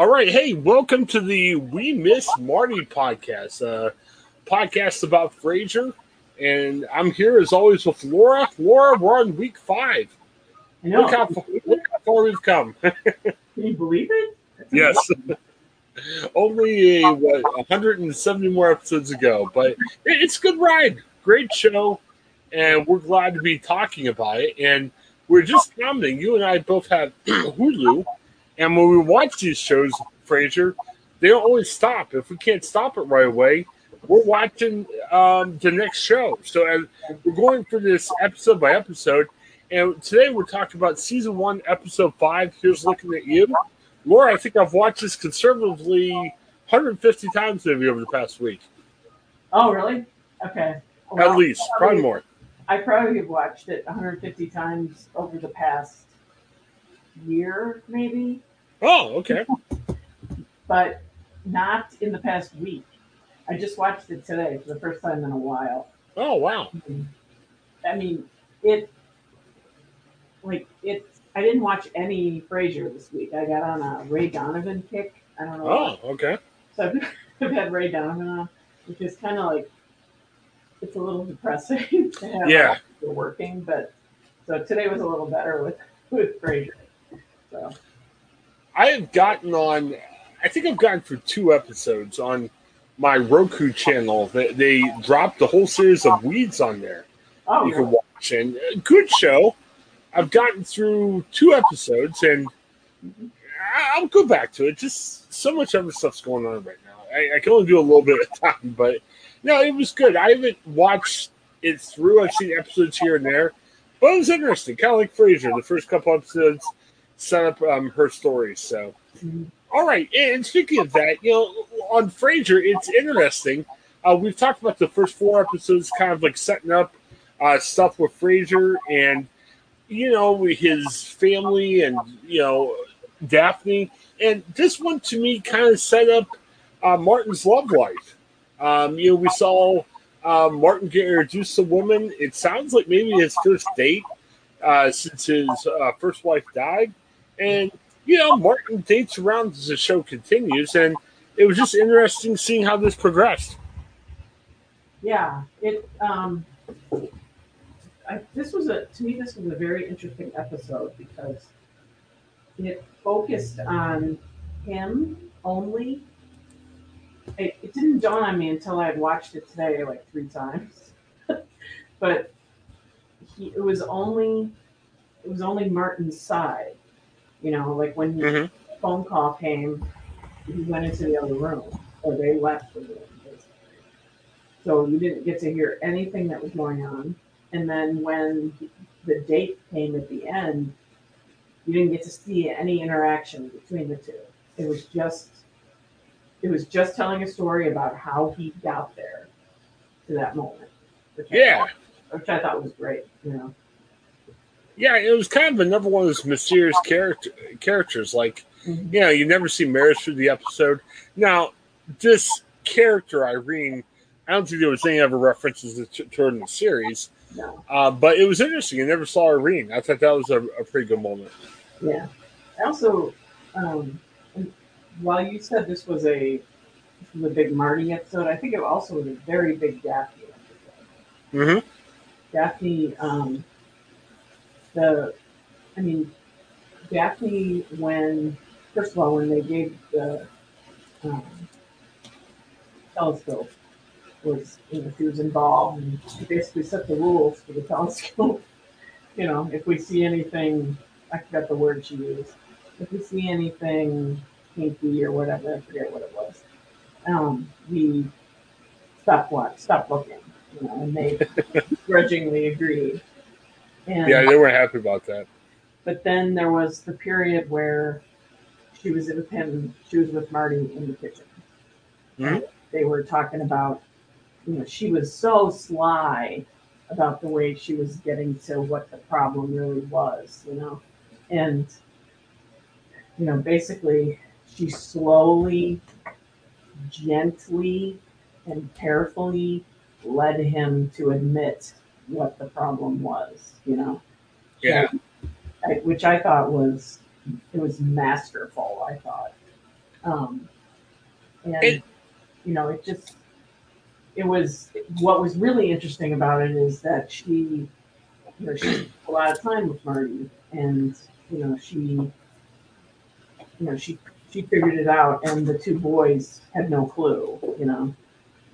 All right, hey, welcome to the We Miss Marty podcast, uh, podcast about Frasier, and I'm here as always with Laura. Laura, we're on week five. Look how, far, look how far we've come. Can you believe it? That's yes, only what 170 more episodes ago, but it's a good ride, great show, and we're glad to be talking about it. And we're just commenting. You and I both have Hulu, and when we watch these shows, Frasier, they don't always stop. If we can't stop it right away, we're watching um, the next show. So as we're going through this episode by episode, and today we're talking about season one, episode five. Here's looking at you, Laura. I think I've watched this conservatively 150 times maybe over the past week, Oh, really? Okay. at Well, least, probably more. I probably have watched it 150 times over the past year, maybe, Oh, okay. but not in the past week. I just watched it today for the first time in a while. Oh, wow. Hmm. I mean, it like it. I didn't watch any Frasier this week. I got on a Ray Donovan kick. I don't know. Oh, why. Oh, okay. So I've, I've had Ray Donovan on, which is kind of like it's a little depressing to have Yeah. you're working, but so today was a little better with with Frasier. So I have gotten on. I think I've gotten through two episodes on my Roku channel. They, they dropped the whole series of Weeds on there. oh, you can watch, and uh, good show. I've gotten through two episodes, and I'll go back to it. Just so much other stuff's going on right now. I, I can only do a little bit at a time, but no, it was good. I haven't watched it through. I've seen episodes here and there, but it was interesting. Kind of like Frasier. The first couple episodes set up um, her story. So, Mhm. all right. And speaking of that, you know, on Frasier, it's interesting. Uh, we've talked about the first four episodes, kind of like setting up uh, stuff with Frasier and you know his family and you know Daphne. And this one to me kind of set up uh, Martin's love life. Um, you know, we saw uh, Martin get introduced to a woman. It sounds like maybe his first date uh, since his uh, first wife died. And you know, Martin dates around as the show continues, and it was just interesting seeing how this progressed. yeah, it. Um, I, this was a to me this was a very interesting episode because it focused on him only. It, it didn't dawn on me until I had watched it today like three times, but he it was only it was only Martin's side. You know, like when he Mhm. phone call came, he went into the other room, or they left the room. So you didn't get to hear anything that was going on. And then when the date came at the end, you didn't get to see any interaction between the two. It was just, it was just telling a story about how he got there to that moment. Which I Yeah. thought- which I thought was great. You know. Yeah, it was kind of another one of those mysterious character characters. Like, Mhm. you know, you never see Maris through the episode. Now, this character, Irene, I don't think there was any other references to to her in the series. No. Uh, but it was interesting. You never saw Irene. I thought that was a, a pretty good moment. Yeah. Also, um, while you said this was a a big Marty episode, I think it also was a very big Daphne episode. Mm-hmm. Daphne, um, the, I mean, Daphne, when, first of all, when they gave the, um, telescope was, you know, she was involved and she basically set the rules for the telescope. You know, if we see anything, I forgot the word she used. If we see anything pinky or whatever, I forget what it was. Um, we stop what, stop looking, you know, and they grudgingly agreed. And, Yeah, they weren't happy about that. but then there was the period where she was with him, she was with Marty in the kitchen. Mhm. They were talking about, you know, she was so sly about the way she was getting to what the problem really was, you know? And, you know, basically, she slowly, gently, and carefully led him to admit what the problem was, you know? Yeah. I, which I thought was it was masterful. I thought, um, and It- you know, it just it was what was really interesting about it is that she, you know, she spent a lot of time with Marty, and you know, she, you know, she she figured it out, and the two boys had no clue, you know.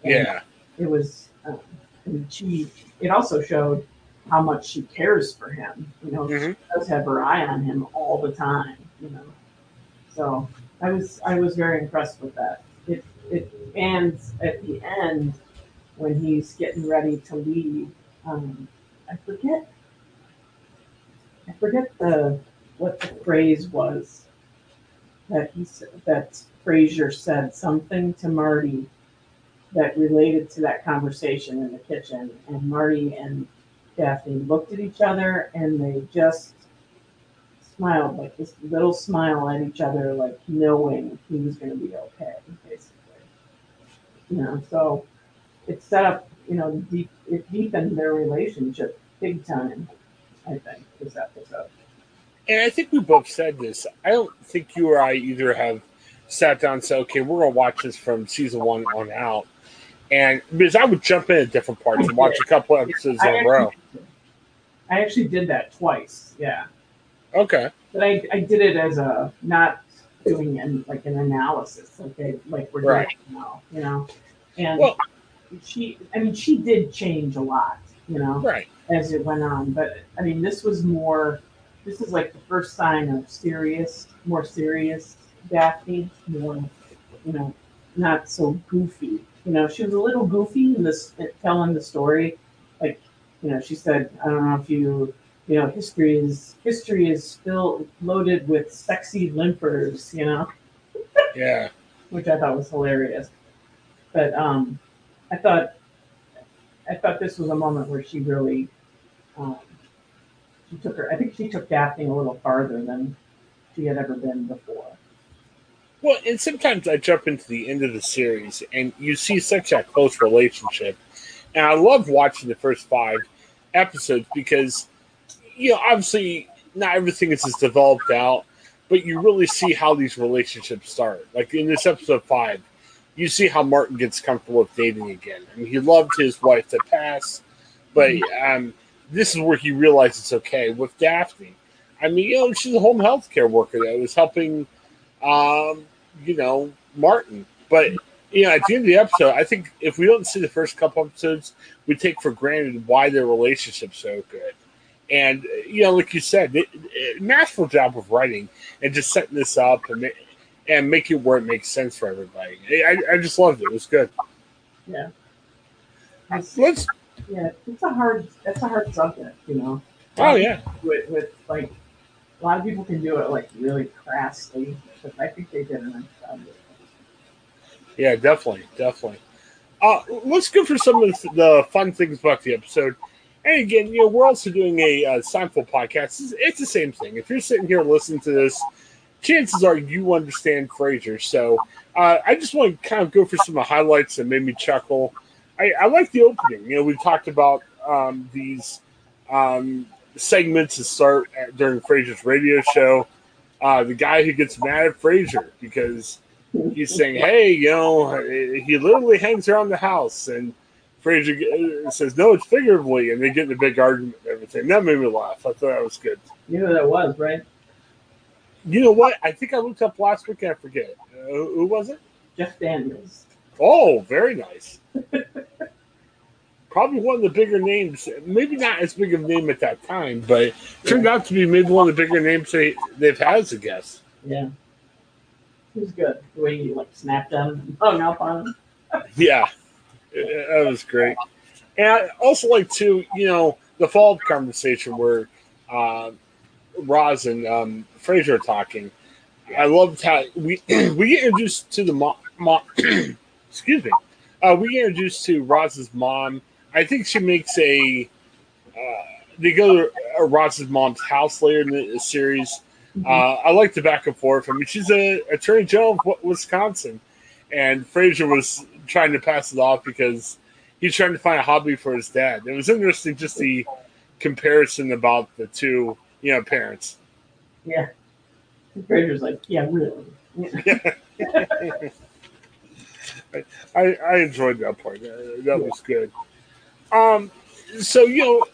And Yeah. it was um, and she it also showed how much she cares for him you know Mhm. she does have her eye on him all the time you know. So i was i was very impressed with that. It it and at the end when he's getting ready to leave um i forget i forget the what the phrase was that he said that frasier said something to marty that related to that conversation in the kitchen. And Marty and Daphne looked at each other and they just smiled, like this little smile at each other, like knowing he was going to be okay, basically. You know, so it set up, you know, deep, it deepened their relationship big time, I think, this episode. And I think we both said this. I don't think you or I either have sat down and said, okay, we're going to watch this from season one on out. And because I would jump in at different parts and watch a couple episodes in a row. I actually did that twice, yeah. Okay. But I, I did it as a not doing an, like an analysis, like they, like we're Right. doing now, you know. And Well- she, I mean, she did change a lot, you know, Right. as it went on. But I mean, this was more. This is like the first sign of serious, more serious Daphne, more, you know, not so goofy. You know, she was a little goofy in this telling the story. Like, you know, she said, I don't know if you you know, history is history is still loaded with sexy limpers, you know, Yeah. which I thought was hilarious. But um, I thought I thought this was a moment where she really um, she took her. I think she took Daphne a little farther than she had ever been before. Well, and sometimes I jump into the end of the series and you see such a close relationship. And I love watching the first five episodes because, you know, obviously not everything is as developed out, but you really see how these relationships start. Like in this episode five, you see how Martin gets comfortable with dating again. I mean, he loved his wife to pass, but um, this is where he realized it's okay with Daphne. I mean, you know, she's a home health care worker that was helping um, you know, Martin. But you know, at the end of the episode, I think if we don't see the first couple episodes, we take for granted why their relationship's so good. And you know, like you said, it, it, masterful job of writing and just setting this up and and make it where it makes sense for everybody. I, I just loved it. It was good. Yeah. It's, Let's. yeah, it's a hard. It's a hard subject, you know. Oh yeah, with, with like a lot of people can do it like really crassly, but I think they did nice job. yeah, definitely, definitely. Uh, let's go for some of the, the fun things about the episode. And again, you know, we're also doing a uh, Seinfeld podcast. It's, it's the same thing. If you're sitting here listening to this, chances are you understand Frasier. So uh, I just want to kind of go for some of the highlights that made me chuckle. I, I like the opening. You know, we talked about um, these um, segments that start at, during Frasier's radio show. Uh, the guy who gets mad at Frasier because he's saying, "Hey, you know, he literally hangs around the house," and Frasier says, "No, it's figuratively," and they get in a big argument and everything. That made me laugh. I thought that was good. You know that was, right? You know what? I think I looked up last week and I forget. Uh, who was it? Jeff Daniels. Oh, very nice. Probably one of the bigger names. Maybe not as big of a name at that time, but turned out to be maybe one of the bigger names they, they've had as a guest. Yeah. It was good. The way you like snapped them, hung up on him. Yeah, that was great. And I also like to, you know, the follow-up conversation where uh, Roz and um, Frasier are talking. I loved how we we get introduced to the mom. mom excuse me. Uh, we get introduced to Roz's mom. I think she makes a. Uh, they go to uh, Roz's mom's house later in the series. Uh, I like the back and forth. I mean, she's a attorney general of Wisconsin, and Frasier was trying to pass it off because he's trying to find a hobby for his dad. It was interesting just the comparison about the two, you know, parents. Yeah. Frasier's like, yeah, really. Yeah. I, I enjoyed that part. That was good. Um, so you know,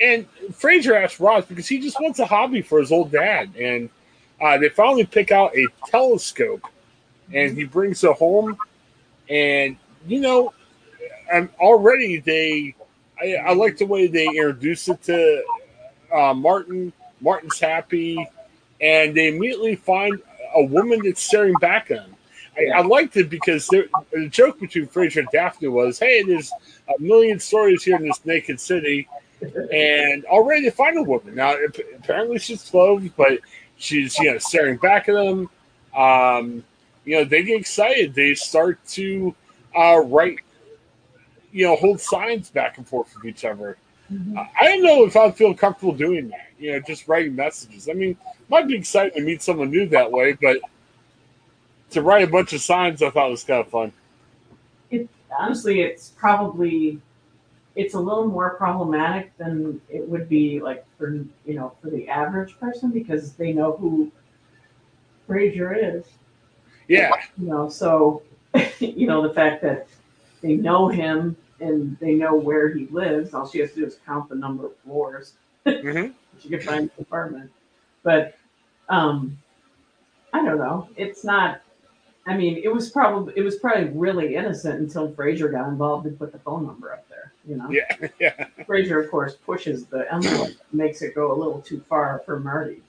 and Frasier asked Roz because he just wants a hobby for his old dad, and uh, they finally pick out a telescope, and he brings it home, and you know, and already they, I, I like the way they introduce it to uh, Martin. Martin's happy, and they immediately find a woman that's staring back at him. I, I liked it because there, the joke between Frasier and Daphne was, "Hey, there's a million stories here in this naked city." and already they find a woman. Now, apparently she's clothed, but she's you know staring back at them. Um, you know, they get excited. They start to uh, write, you know, hold signs back and forth with each other. Mm-hmm. I don't know if I'd feel comfortable doing that. You know, just writing messages. I mean, might be exciting to meet someone new that way, but to write a bunch of signs, I thought was kind of fun. It honestly, it's probably it's a little more problematic than it would be like for you know for the average person because they know who Frasier is. Yeah. You know, so you know the fact that they know him and they know where he lives. All she has to do is count the number of floors. Mm-hmm. she can find his apartment. But um, I don't know. It's not. I mean, it was probably it was probably really innocent until Frasier got involved and put the phone number up there. You know. Yeah. Yeah. Frasier, of course, pushes the envelope, makes it go a little too far for Marty.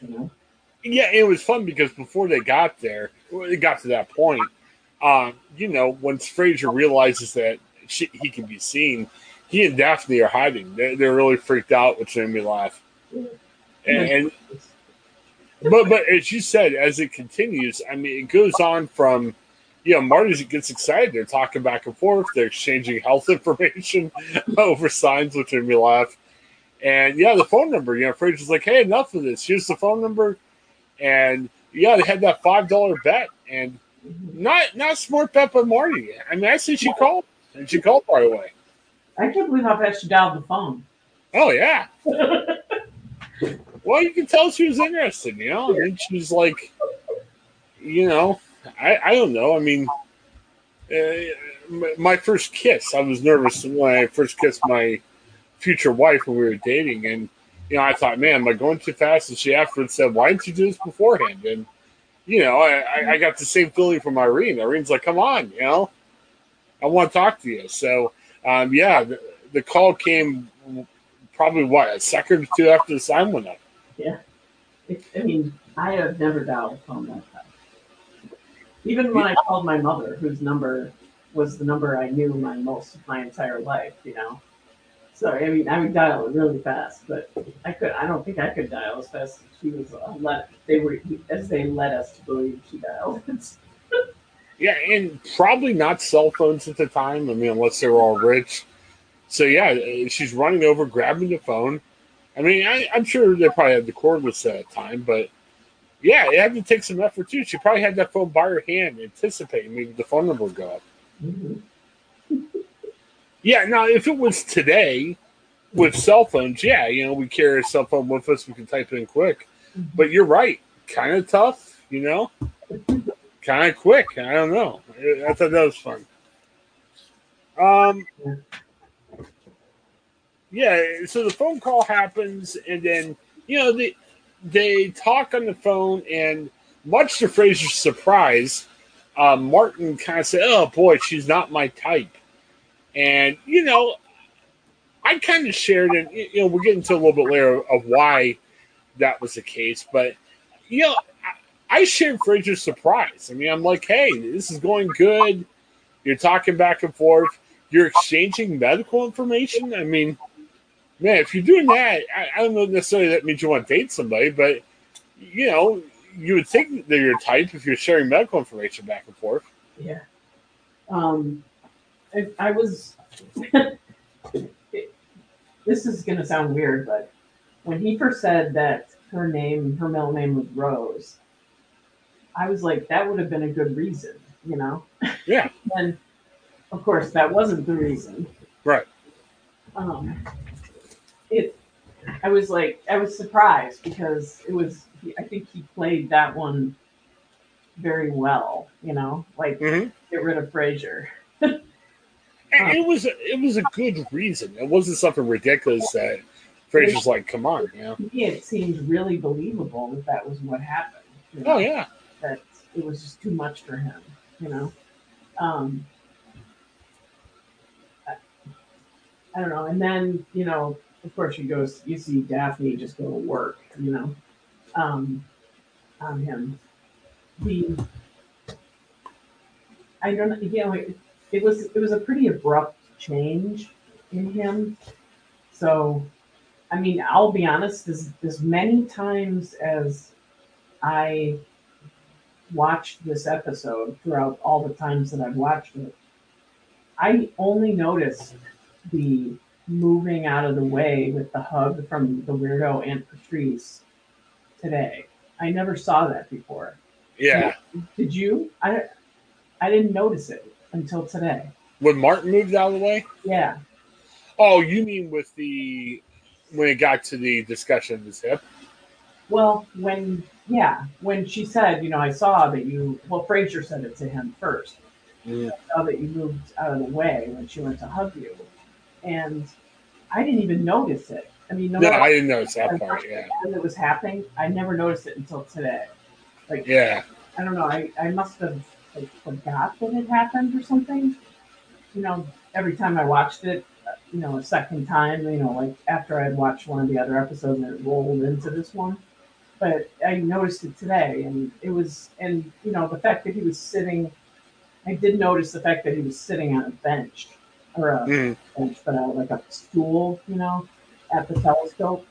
You know. Yeah, it was fun because before they got there, it got to that point. Um, you know, once Frasier realizes that she, he can be seen, he and Daphne are hiding. They're, they're really freaked out, which made me laugh. And, and but but as you said, as it continues, I mean, it goes on from you know, Marty gets excited. They're talking back and forth. They're exchanging health information over signs, which made me laugh. And yeah, the phone number. You know, Frasier's like, "Hey, enough of this. Here's the phone number." And yeah, they had that five dollar bet, and not not smart bet by Marty. I mean, I see she called, and she called right away. I can't believe how fast she dialed the phone. Oh yeah. well, you can tell she was interested. You know, and she's like, you know, I, I don't know. I mean, uh, my first kiss, I was nervous when I first kissed my future wife when we were dating, and you know, I thought, man, am I going too fast? And she afterwards said, why didn't you do this beforehand? And you know, I, I got the same feeling from Irene. Irene's like, come on, you know, I want to talk to you. So, um, yeah, the, the call came probably what a second or two after the sign went up. Yeah, I mean, I have never dialed a phone that fast. Even when I called my mother, whose number was the number I knew my most my entire life, you know. So I mean, I would dial really fast, but I could. I don't think I could dial as fast as she was. Uh, let they were as they led us to believe she dialed. yeah, and probably not cell phones at the time. I mean, unless they were all rich. So yeah, she's running over, grabbing the phone. I mean, I, am sure they probably had the cordless at the time, but yeah, it had to take some effort too. She probably had that phone by her hand, anticipating maybe the phone number would go up. Mm-hmm. yeah, now if it was today with cell phones, yeah, you know, we carry a cell phone with us, we can type it in quick. Mm-hmm. But you're right, kind of tough, you know, kind of quick. I don't know. I thought that was fun. Um, yeah, so the phone call happens, and then you know the they talk on the phone, and much to Frasier's surprise, uh, Martin kind of said, "Oh boy, she's not my type," and you know, I kind of shared, and you know, we'll get into a little bit later of why that was the case, but you know, I, I shared Frasier's surprise. I mean, I'm like, "Hey, this is going good." You're talking back and forth. You're exchanging medical information. I mean, man, if you're doing that, I, I don't know necessarily that means you want to date somebody, but you know, you would think they're your type if you're sharing medical information back and forth. Yeah. Um, I, I was. this is going to sound weird, but when he first said that her name, her middle name was Rose, I was like, that would have been a good reason, you know? Yeah. and of course, that wasn't the reason. Right. Um, it. I was like, I was surprised because it was. I think he played that one very well. You know, like Mm-hmm. get rid of Frasier. And it was it was a good reason. It wasn't something ridiculous that Frasier's like, come on, you know. Me, it seemed really believable that that was what happened. you know, Oh yeah. That it was just too much for him. You know. Um, I, I don't know. And then you know, of course, you go. You see Daphne just go to work. You know, um, on him. The I don't know. You know, it, it was it was a pretty abrupt change in him. So, I mean, I'll be honest. As as many times as I watched this episode throughout all the times that I've watched it, I only noticed the moving out of the way with the hug from the weirdo Aunt Patrice today. I never saw that before. Yeah. Did you? I I didn't notice it until today. When Martin moved out of the way? Yeah. Oh, you mean with the when it got to the discussion of his hip? Well, when yeah, when she said, you know, I saw that you well, Frasier said it to him first. Yeah. I saw that you moved out of the way when she went to hug you, and I didn't even notice it. I mean, no, No, I didn't notice that part. Yeah. it was happening, I never noticed it until today. Like, Yeah. I don't know. I, I must have like forgot that it happened or something. You know, every time I watched it, you know, a second time, you know, like after I had watched one of the other episodes and it rolled into this one. But I noticed it today, and it was, and you know, the fact that he was sitting. I did notice the fact that he was sitting on a bench, or a bench, but uh, like a stool, you know, at the telescope.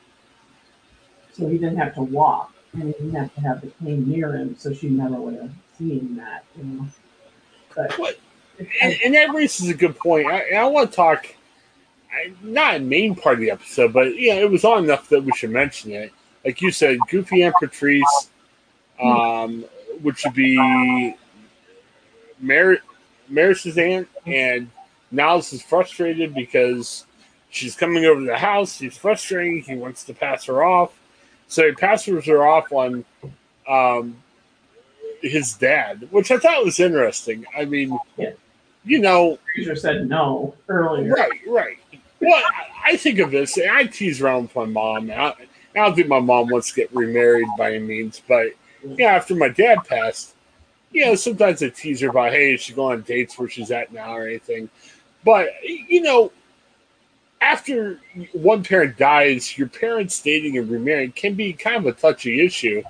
So he didn't have to walk, and he didn't have to have the cane near him, so she never would have seen that, you know. But What? And, and that raises a good point. I, I want to talk, not a main part of the episode, but yeah, it was on enough that we should mention it. Like you said, Goofy and Patrice, um, which would be Mar- Maris's aunt, and Niles is frustrated because she's coming over to the house. He's frustrating. He wants to pass her off, so he passes her off on um, his dad, which I thought was interesting. I mean, Yeah. you know, Frasier said no earlier. right, right. Well, I, think of this, and I tease around with my mom. I, I don't think my mom wants to get remarried by any means, but yeah, after my dad passed, you know, sometimes I tease her about, hey, is she going on dates where she's at now or anything? But you know, after one parent dies, your parents dating and remarrying can be kind of a touchy issue.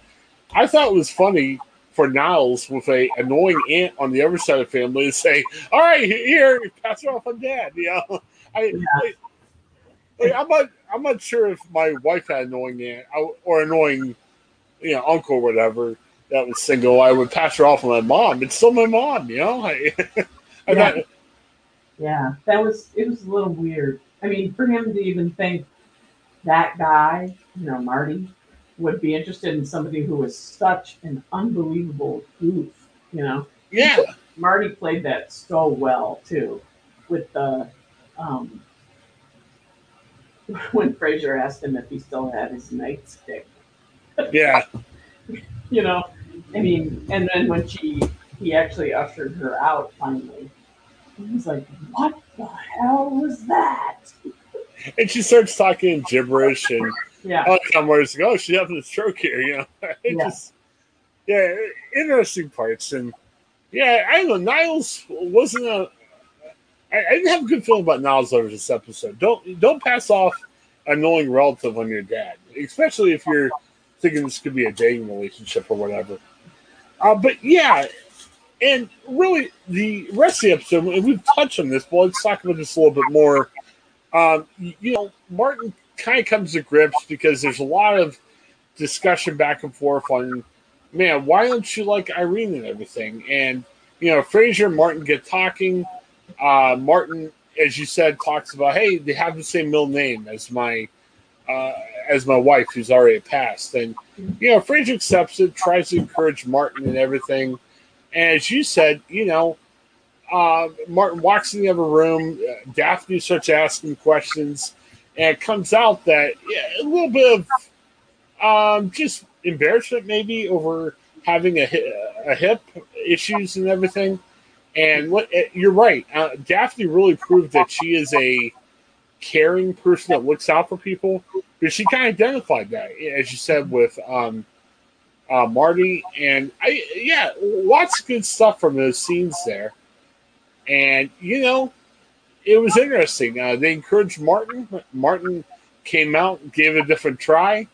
I thought it was funny for Niles with a annoying aunt on the other side of the family to say, "All right, here, pass it off on dad." You know, I, Yeah. like, I'm not, I'm not sure if my wife had an annoying aunt I- or annoying, you know, uncle or whatever that was single. I would pass her off on my mom. It's still my mom, you know. I, I'm Yeah. not, Yeah, that was it was a little weird. I mean, for him to even think that guy, you know, Marty, would be interested in somebody who was such an unbelievable goof, you know. yeah, Marty played that so well too, with the um, when Frasier asked him if he still had his nightstick. yeah, You know, I mean, and then when she he actually ushered her out finally, he was like, "What the hell was that?" and she starts talking gibberish and. Yeah, Oh, come where it's go. She's having a stroke here, you know. Yeah. just, yeah, interesting parts, and Yeah, I don't know. Niles wasn't a. I, I didn't have a good feeling about Niles over this episode. Don't don't pass off a knowing relative on your dad, especially if you're thinking this could be a dating relationship or whatever. Uh, but yeah, and really the rest of the episode, and we've touched on this, but let's talk about this a little bit more. Um, you know, Martin kind of comes to grips because there's a lot of discussion back and forth on, man, why don't you like Irene and everything? And you know, Frasier and Martin get talking. Uh, Martin, as you said, talks about, hey, they have the same middle name as my uh, as my wife, who's already passed. And you know, Frasier accepts it, tries to encourage Martin and everything. And as you said, you know, uh, Martin walks in the other room. Uh, Daphne starts asking questions, and it comes out that yeah, a little bit of um, just embarrassment, maybe over having a, a hip issues and everything. And what eh, you're right, uh, Daphne really proved that she is a caring person that looks out for people. Because she kind of identified that, as you said, with um, uh, Marty, and I yeah, lots of good stuff from those scenes there. And you know, it was interesting. Uh, they encouraged Martin. Martin came out, gave it a different try.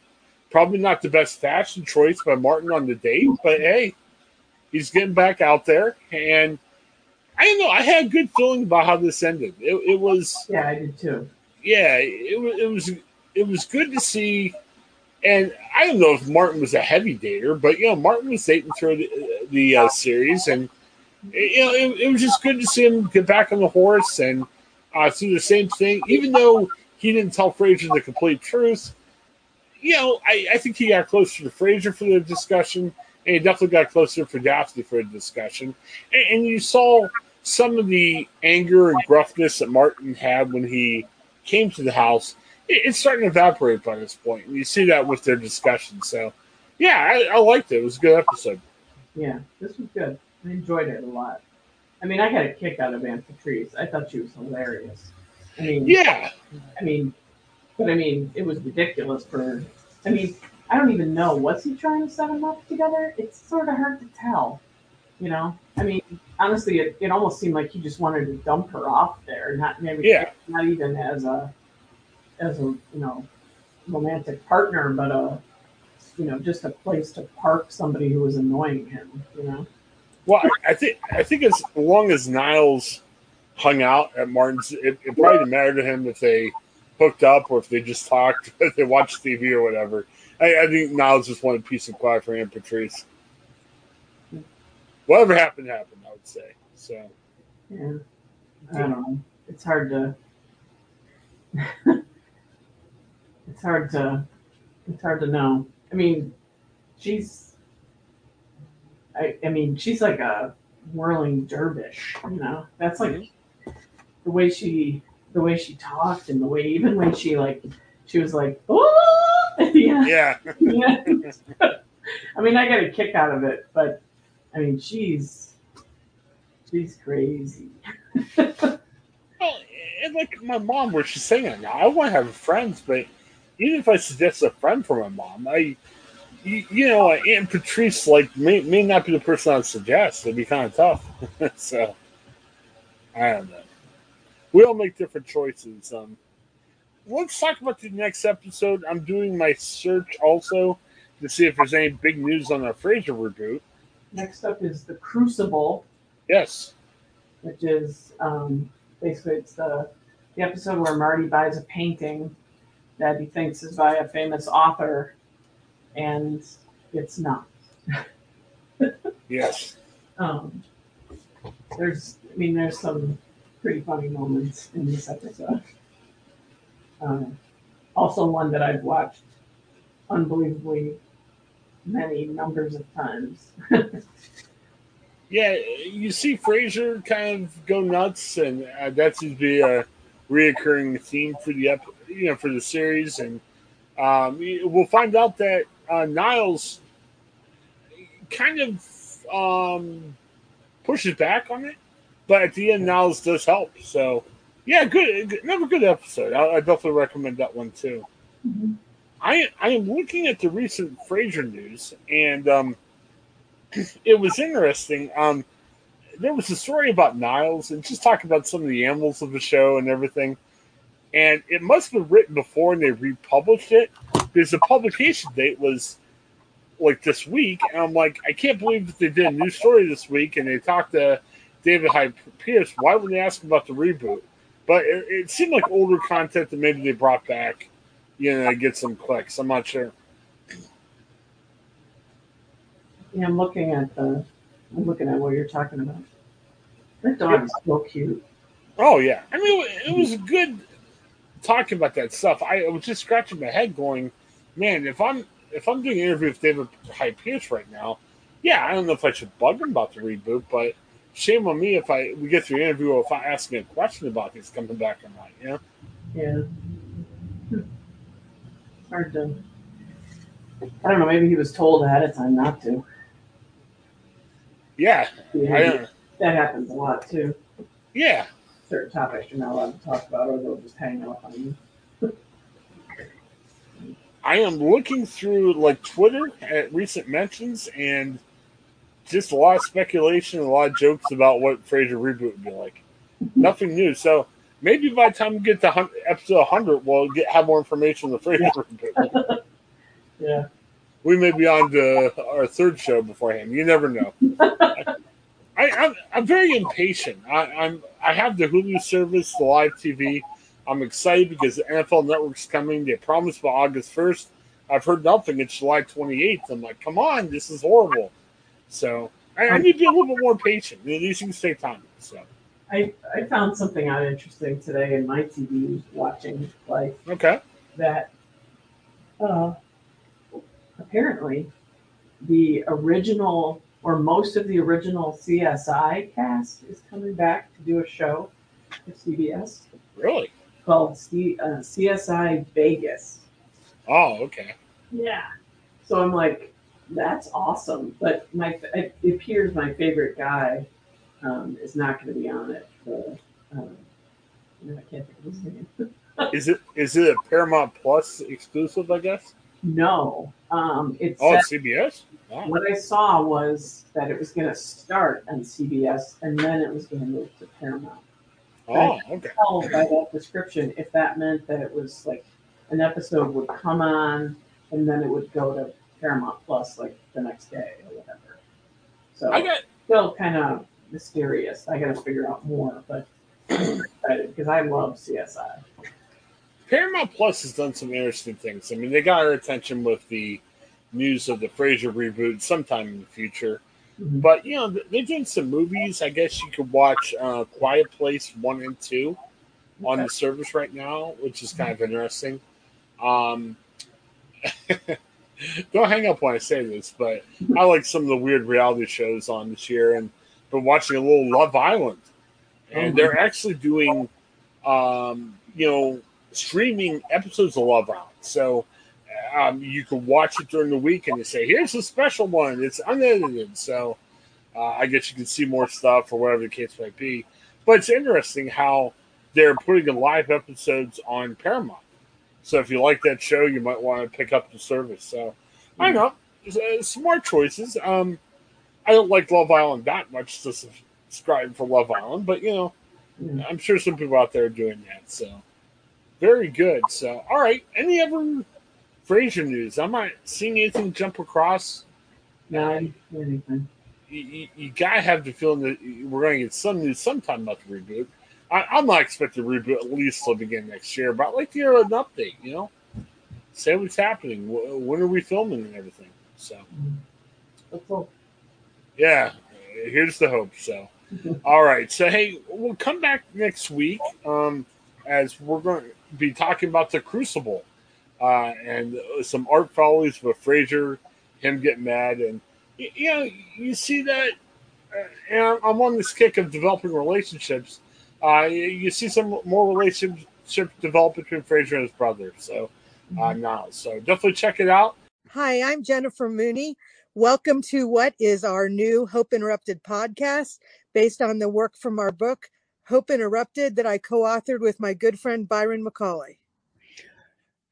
Probably not the best fashion choice by Martin on the date, but hey, he's getting back out there. And I don't know. I had a good feeling about how this ended. It, it was. Yeah, I did too. Yeah, it, it was. It was good to see and I don't know if Martin was a heavy dater, but you know, Martin was dating through the, the uh, series, and you know, it, it, was just good to see him get back on the horse and uh, do the same thing. Even though he didn't tell Frasier the complete truth, you know, I, I think he got closer to Frasier for the discussion, and he definitely got closer for Daphne for the discussion. And, and you saw some of the anger and gruffness that Martin had when he came to the house it's starting to evaporate by this point. You see that with their discussion. So, yeah, I, I, liked it. It was a good episode. Yeah, this was good. I enjoyed it a lot. I mean, I had a kick out of Aunt Patrice. I thought she was hilarious. I mean, yeah. I mean, but I mean, it was ridiculous for. I mean, I don't even know. Was he trying to set them up together? It's sort of hard to tell. You know, I mean, honestly, it, it almost seemed like he just wanted to dump her off there, not maybe yeah. not even as a as a you know romantic partner, but a you know just a place to park somebody who was annoying him. You know. Well, I think I think as long as Niles hung out at Martin's, it, it probably didn't matter to him if they hooked up or if they just talked, if they watched TV or whatever. I, I think Niles just wanted peace and quiet for him, Patrice. Whatever happened, happened. I would say so. Yeah, I don't know. It's hard to. it's hard to it's hard to know. I mean, she's I, I mean, she's like a whirling dervish, you know. That's like mm-hmm. the way she the way she talked and the way even when she like she was like, oh yeah. Yeah. yeah. I mean, I got a kick out of it, but I mean, she's she's crazy. well, and like my mom, where she's saying it now, I want to have friends, but even if I suggest a friend for my mom, I, you, you know, Aunt Patrice like may may not be the person I'd suggest. It'd be kind of tough. so I don't know. We all make different choices. Um, let's talk about the next episode. I'm doing my search also to see if there's any big news on the Frasier reboot. Next up is the Crucible. Yes. Which is um, basically it's the the episode where Marty buys a painting that he thinks is by a famous author, and it's not. yes. Um, there's, I mean, there's some pretty funny moments in this episode. Um, also, one that I've watched unbelievably many numbers of times. yeah, you see Frasier kind of go nuts, and uh, that seems to be a reoccurring theme for the ep- you know for the series, and um, we'll find out that uh, Niles kind of um, pushes back on it, but at the end, Niles does help. So, yeah, good, another good episode. I, I definitely recommend that one too. Mm-hmm. I I am looking at the recent Frasier news, and um, it was interesting. Um, there was a story about Niles and just talking about some of the animals of the show and everything. And it must have been written before and they republished it because the publication date was like this week. And I'm like, I can't believe that they did a new story this week and they talked to David Hyde Pierce. Why wouldn't they ask about the reboot? But it, it seemed like older content that maybe they brought back, you know, to get some clicks. I'm not sure. Yeah, I'm looking at the. I'm looking at what you're talking about. That dog is so cute. Oh yeah, I mean it was good talking about that stuff. I was just scratching my head, going, "Man, if I'm if I'm doing an interview with David Hyde Pierce right now, yeah, I don't know if I should bug him about the reboot, but shame on me if I we get through the interview or if I ask him a question about this coming back or not. You know? Yeah. Hard to. I don't know. Maybe he was told ahead of time not to. Yeah, Yeah, I that happens a lot too. Yeah, Certain topics you're not allowed to talk about, or they'll just hang up on you. I am looking through like Twitter at recent mentions and just a lot of speculation, a lot of jokes about what Frasier reboot would be like. Nothing new. So maybe by the time we get to episode 100, we'll get have more information on the Frasier reboot. Yeah. We may be on to our third show beforehand. You never know. I, I'm, I'm very impatient. I, I'm I have the Hulu service, the live TV. I'm excited because the NFL Network's coming. They promised by August 1st. I've heard nothing. It's July 28th. I'm like, come on, this is horrible. So I, I need to be a little bit more patient. These things take time. So I, I found something out interesting today in my TV watching life okay, that uh, apparently the original or most of the original CSI cast is coming back to do a show for CBS really? called C, uh, CSI Vegas. Oh, okay. Yeah. So I'm like, that's awesome. But my it appears my favorite guy um, is not going to be on it. The, um, I can't think of his name. Is it is it a Paramount Plus exclusive? I guess. No, um, it's Oh, it's CBS. Wow. what I saw was that it was going to start on CBS and then it was going to move to Paramount. Oh, okay. Tell by that description if that meant that it was like an episode would come on and then it would go to Paramount Plus like the next day or whatever. So I got still kind of mysterious. I got to figure out more, but I'm excited because I love CSI. Paramount Plus has done some interesting things. I mean, they got our attention with the news of the Frasier reboot sometime in the future. Mhm. But you know, they're doing some movies. I guess you could watch uh, Quiet Place one and two on the service right now, which is kind of interesting. Um, don't hang up when I say this, but I like some of the weird reality shows on this year, and been watching a little Love Island, and they're actually doing, um, you know, streaming episodes of Love Island. So um, you can watch it during the week, and they say, "Here's a special one. It's unedited." So uh, I guess you can see more stuff or whatever the case might be. But it's interesting how they're putting the live episodes on Paramount. So if you like that show, you might want to pick up the service. So I don't know, uh, smart choices. Um, I don't like Love Island that much to subscribe for Love Island, but you know, Yeah. I'm sure some people out there are doing that. So very good. So all right, any other Frasier news? I'm not seeing anything jump across. Anything. You, you, you gotta have the feeling that we're going to get some news sometime about the reboot. I, I'm not expecting the reboot at least till begin next year, but I'd like to hear an update. You know, say what's happening. When are we filming and everything? So yeah, here's the hope. So all right, so hey, we'll come back next week um, as we're going to be talking about the Crucible uh, and some art follies with Frasier, him getting mad, and you know you see that. Uh, and I'm on this kick of developing relationships. Uh, you- see some more relationships develop between Frasier and his brother. So uh, now, so definitely check it out. Hi, I'm Jennifer Mooney. Welcome to what is our new Hope Interrupted podcast based on the work from our book, Hope Interrupted, that I co authored with my good friend Byron McCauley.